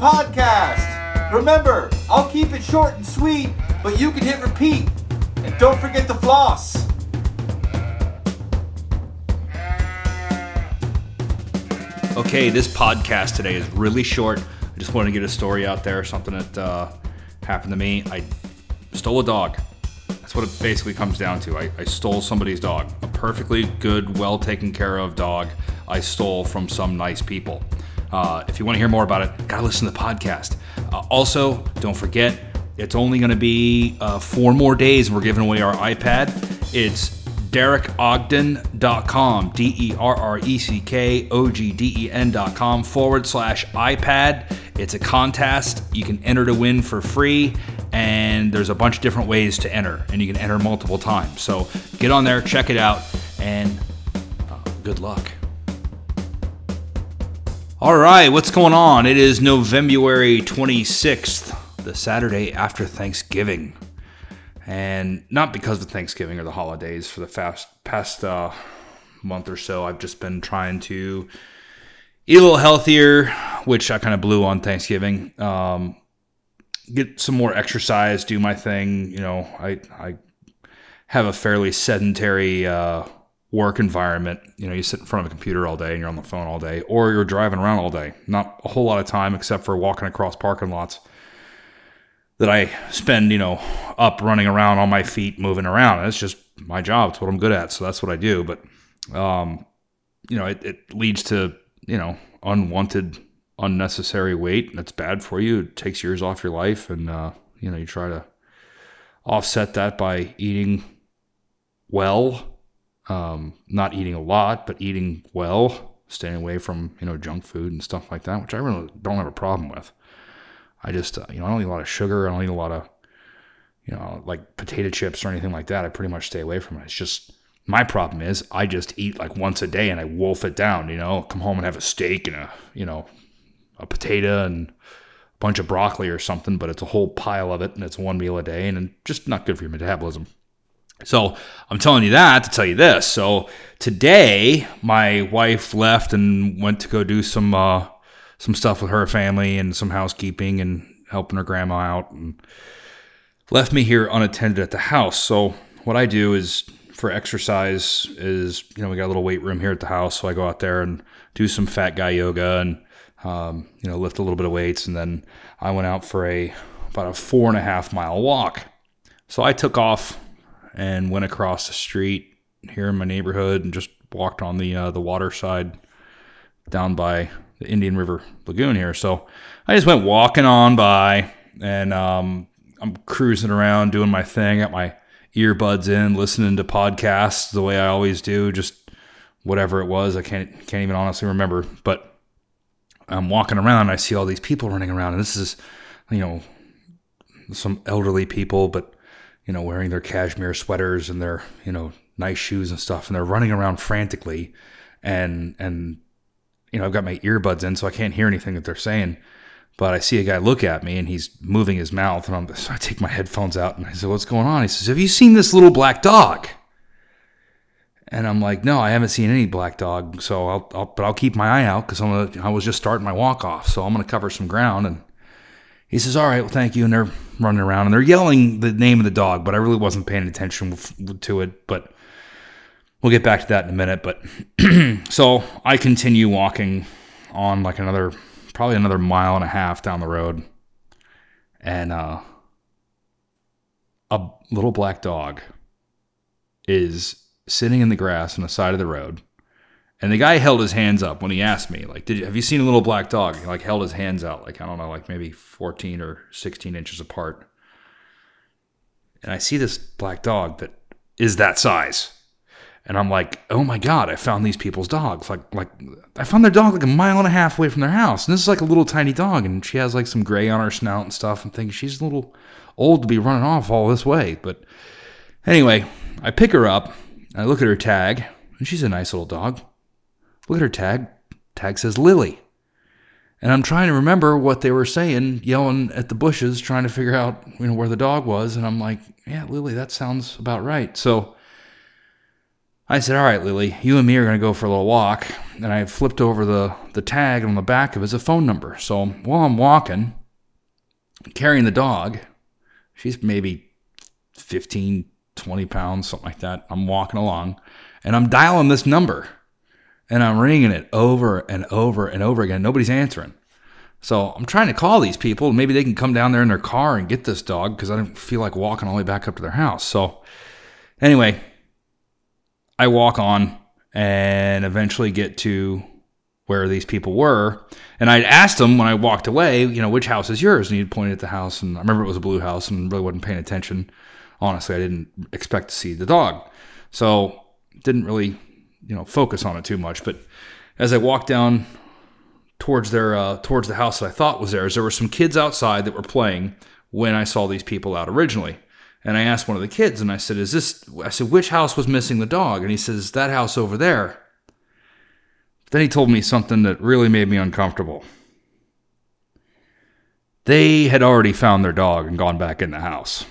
podcast. Remember, I'll keep it short and sweet, but you can hit repeat. And don't forget to floss. Okay, this podcast today is really short. I just wanted to get a story out there, something that uh, happened to me. I stole a dog. That's what it basically comes down to. I, I stole somebody's dog. A perfectly good, well taken care of dog I stole from some nice people. Uh, if you want to hear more about it, gotta listen to the podcast. Uh, also, don't forget, it's only going to be uh, four more days we're giving away our iPad. It's derreckogden.com, D E R R E C K O G D E N.com forward slash iPad. It's a contest. You can enter to win for free, and there's a bunch of different ways to enter, and you can enter multiple times. So get on there, check it out, and uh, good luck. All right, what's going on? It is November 26th, the Saturday after Thanksgiving. And not because of Thanksgiving or the holidays, for the fast, past uh, month or so, I've just been trying to eat a little healthier, which I kind of blew on Thanksgiving. Um, get some more exercise, do my thing. You know, I, I have a fairly sedentary uh, work environment. You know, you sit in front of a computer all day and you're on the phone all day, or you're driving around all day. Not a whole lot of time except for walking across parking lots that I spend, you know, up running around on my feet, moving around. It's just my job. It's what I'm good at. So that's what I do. But, um, you know, it, it leads to, you know, unwanted, unnecessary weight. That's bad for you. It takes years off your life. And, uh, you know, you try to offset that by eating well, um, not eating a lot, but eating well, staying away from, you know, junk food and stuff like that, which I really don't have a problem with. I just, uh, you know, I don't eat a lot of sugar. I don't eat a lot of, you know, like potato chips or anything like that. I pretty much stay away from it. It's just my problem is I just eat like once a day and I wolf it down. You know, come home and have a steak and a, you know, a potato and a bunch of broccoli or something, but it's a whole pile of it and it's one meal a day and just not good for your metabolism. So I'm telling you that to tell you this. So today, my wife left and went to go do some uh, some stuff with her family and some housekeeping and helping her grandma out and left me here unattended at the house. So what I do is for exercise is, you know, we got a little weight room here at the house. So I go out there and do some fat guy yoga and, um, you know, lift a little bit of weights. And then I went out for a, about a four and a half mile walk. So I took off and went across the street here in my neighborhood and just walked on the, uh, the water side down by the Indian River Lagoon here. So I just went walking on by and um, I'm cruising around doing my thing, got my earbuds in, listening to podcasts the way I always do, just whatever it was. I can't can't even honestly remember. But I'm walking around and I see all these people running around, and this is, you know, some elderly people, but you know, wearing their cashmere sweaters and their, you know, nice shoes and stuff, and they're running around frantically and and you know, I've got my earbuds in, so I can't hear anything that they're saying. But I see a guy look at me and he's moving his mouth, and I'm, so I take my headphones out and I say, "What's going on?" He says, "Have you seen this little black dog?" And I'm like, "No, I haven't seen any black dog. So I'll, I'll but I'll keep my eye out because I'm gonna, I was just starting my walk off, so I'm gonna cover some ground." And he says, "All right, well, thank you." And they're running around and they're yelling the name of the dog, but I really wasn't paying attention to it. But we'll get back to that in a minute. But so I continue walking on like another, probably another mile and a half down the road, and uh, a little black dog is sitting in the grass on the side of the road. And the guy held his hands up when he asked me, like, "Did you have you seen a little black dog?" He like held his hands out, like I don't know, like maybe 14 or 16 inches apart. And I see this black dog that is that size and I'm like, oh my god, I found these people's dogs. Like, like I found their dog like a mile and a half away from their house, and this is like a little tiny dog, and she has like some gray on her snout and stuff. I'm thinking she's a little old to be running off all this way, but anyway, I pick her up. I look at her tag, and she's a nice little dog. Look at her tag. Tag says Lily. And I'm trying to remember what they were saying, yelling at the bushes, trying to figure out you know where the dog was. And I'm like, yeah, Lily, that sounds about right. So I said, All right, Lily, you and me are going to go for a little walk. And I flipped over the, the tag on the back of it is a phone number. So while I'm walking, carrying the dog, she's maybe 15, 20 pounds, something like that. I'm walking along and I'm dialing this number and I'm ringing it over and over and over again. Nobody's answering. So I'm trying to call these people. Maybe they can come down there in their car and get this dog because I don't feel like walking all the way back up to their house. So anyway, I walk on and eventually get to where these people were. And I'd asked them when I walked away, you know, which house is yours? And he'd pointed at the house. And I remember it was a blue house and really wasn't paying attention. Honestly, I didn't expect to see the dog. So didn't really, you know, focus on it too much. But as I walked down towards their uh, towards the house that I thought was theirs, there were some kids outside that were playing when I saw these people out originally. And I asked one of the kids, and I said, "Is this?" I said, "Which house was missing the dog?" And he says, "That house over there." Then he told me something that really made me uncomfortable. They had already found their dog and gone back in the house.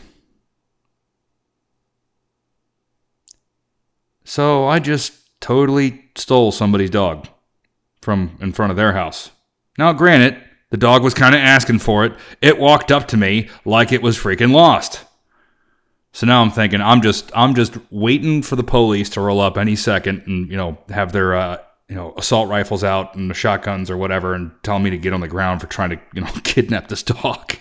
So I just totally stole somebody's dog from in front of their house. Now, granted, the dog was kind of asking for it. It walked up to me like it was freaking lost. So now I'm thinking I'm just I'm just waiting for the police to roll up any second and you know have their uh, you know assault rifles out and the shotguns or whatever and tell me to get on the ground for trying to you know kidnap this dog.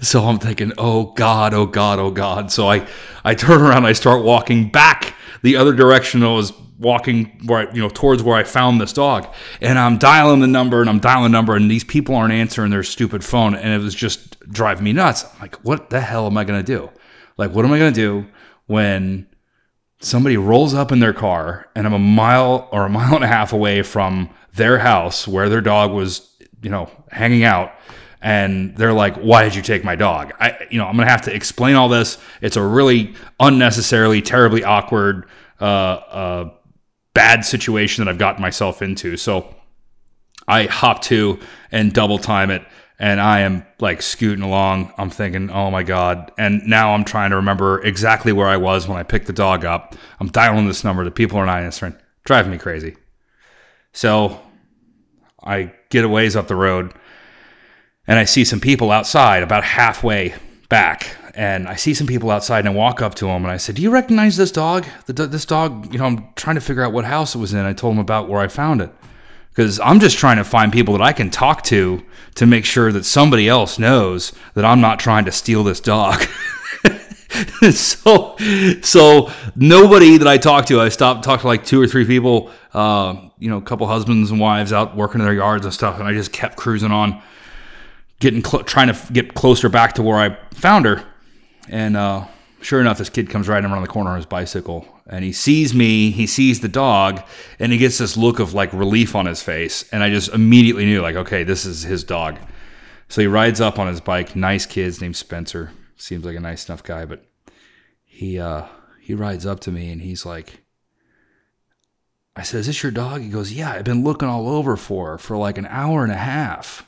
so I'm thinking, oh God, oh God, oh God. So I I turn around, I start walking back the other direction I was walking where I, you know towards where I found this dog, and I'm dialing the number and I'm dialing the number, and these people aren't answering their stupid phone, and it was just driving me nuts. I'm like, what the hell am I gonna do? Like, what am I to do when somebody rolls up in their car and I'm a mile or a mile and a half away from their house where their dog was, you know, hanging out? And they're like, "Why did you take my dog?" I, you know, I'm gonna have to explain all this. It's a really unnecessarily, terribly awkward, uh, uh, bad situation that I've gotten myself into. So I hop to and double time it and I am like scooting along. I'm thinking, oh my God. And now I'm trying to remember exactly where I was when I picked the dog up. I'm dialing this number. The people are not answering. Driving me crazy. So I get a ways up the road and I see some people outside about halfway back. And I see some people outside and I walk up to them and I said, Do you recognize this dog? This dog, you know, I'm trying to figure out what house it was in. I told them about where I found it because I'm just trying to find people that I can talk to to make sure that somebody else knows that I'm not trying to steal this dog. so, so nobody that I talked to, I stopped talked to like two or three people, uh, you know, a couple husbands and wives out working in their yards and stuff, and I just kept cruising on, getting cl- trying to get closer back to where I found her, and uh, sure enough, this kid comes riding around the corner on his bicycle and he sees me, he sees the dog, and he gets this look of like relief on his face. And I just immediately knew, like, okay, this is his dog. So he rides up on his bike. Nice kid, named Spencer. Seems like a nice enough guy, but he uh he rides up to me and he's like I said, Is this your dog? He goes, Yeah, I've been looking all over for her for like an hour and a half.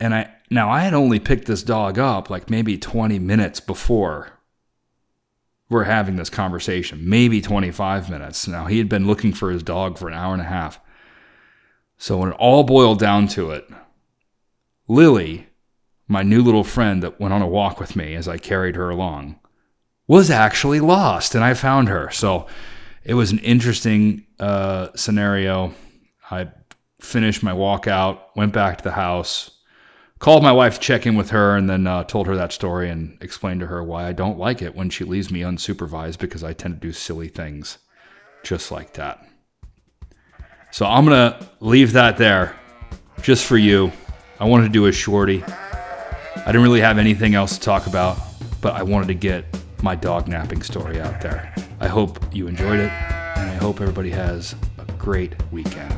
And I now I had only picked this dog up like maybe 20 minutes before we're having this conversation, maybe 25 minutes. Now he had been looking for his dog for an hour and a half. So when it all boiled down to it, Lily, my new little friend that went on a walk with me as I carried her along, was actually lost and I found her. So it was an interesting uh, scenario. I finished my walk out, went back to the house, called my wife to check in with her and then uh, told her that story and explained to her why I don't like it when she leaves me unsupervised because I tend to do silly things just like that. So I'm going to leave that there just for you. I wanted to do a shorty. I didn't really have anything else to talk about, but I wanted to get my dog napping story out there. I hope you enjoyed it, and I hope everybody has a great weekend.